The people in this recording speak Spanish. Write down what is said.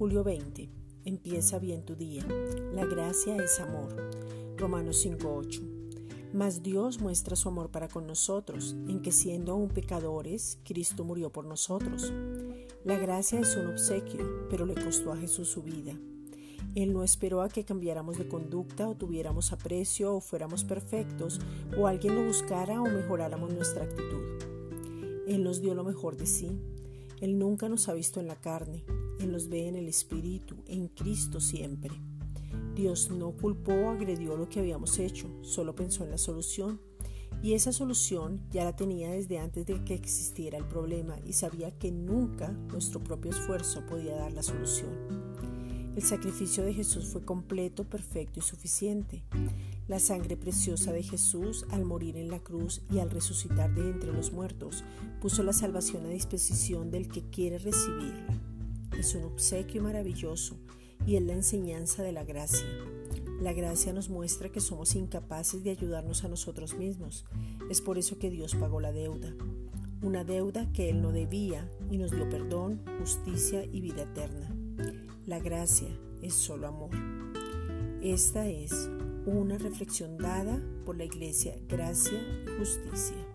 Julio 20. Empieza bien tu día. La gracia es amor. Romanos 5.8. Mas Dios muestra su amor para con nosotros, en que siendo aún pecadores, Cristo murió por nosotros. La gracia es un obsequio, pero le costó a Jesús su vida. Él no esperó a que cambiáramos de conducta o tuviéramos aprecio o fuéramos perfectos o alguien lo buscara o mejoráramos nuestra actitud. Él nos dio lo mejor de sí. Él nunca nos ha visto en la carne. Él nos ve en el Espíritu, en Cristo siempre. Dios no culpó o agredió lo que habíamos hecho, solo pensó en la solución. Y esa solución ya la tenía desde antes de que existiera el problema y sabía que nunca nuestro propio esfuerzo podía dar la solución. El sacrificio de Jesús fue completo, perfecto y suficiente. La sangre preciosa de Jesús al morir en la cruz y al resucitar de entre los muertos puso la salvación a disposición del que quiere recibirla. Es un obsequio maravilloso y es la enseñanza de la gracia. La gracia nos muestra que somos incapaces de ayudarnos a nosotros mismos. Es por eso que Dios pagó la deuda. Una deuda que Él no debía y nos dio perdón, justicia y vida eterna. La gracia es solo amor. Esta es una reflexión dada por la Iglesia Gracia y Justicia.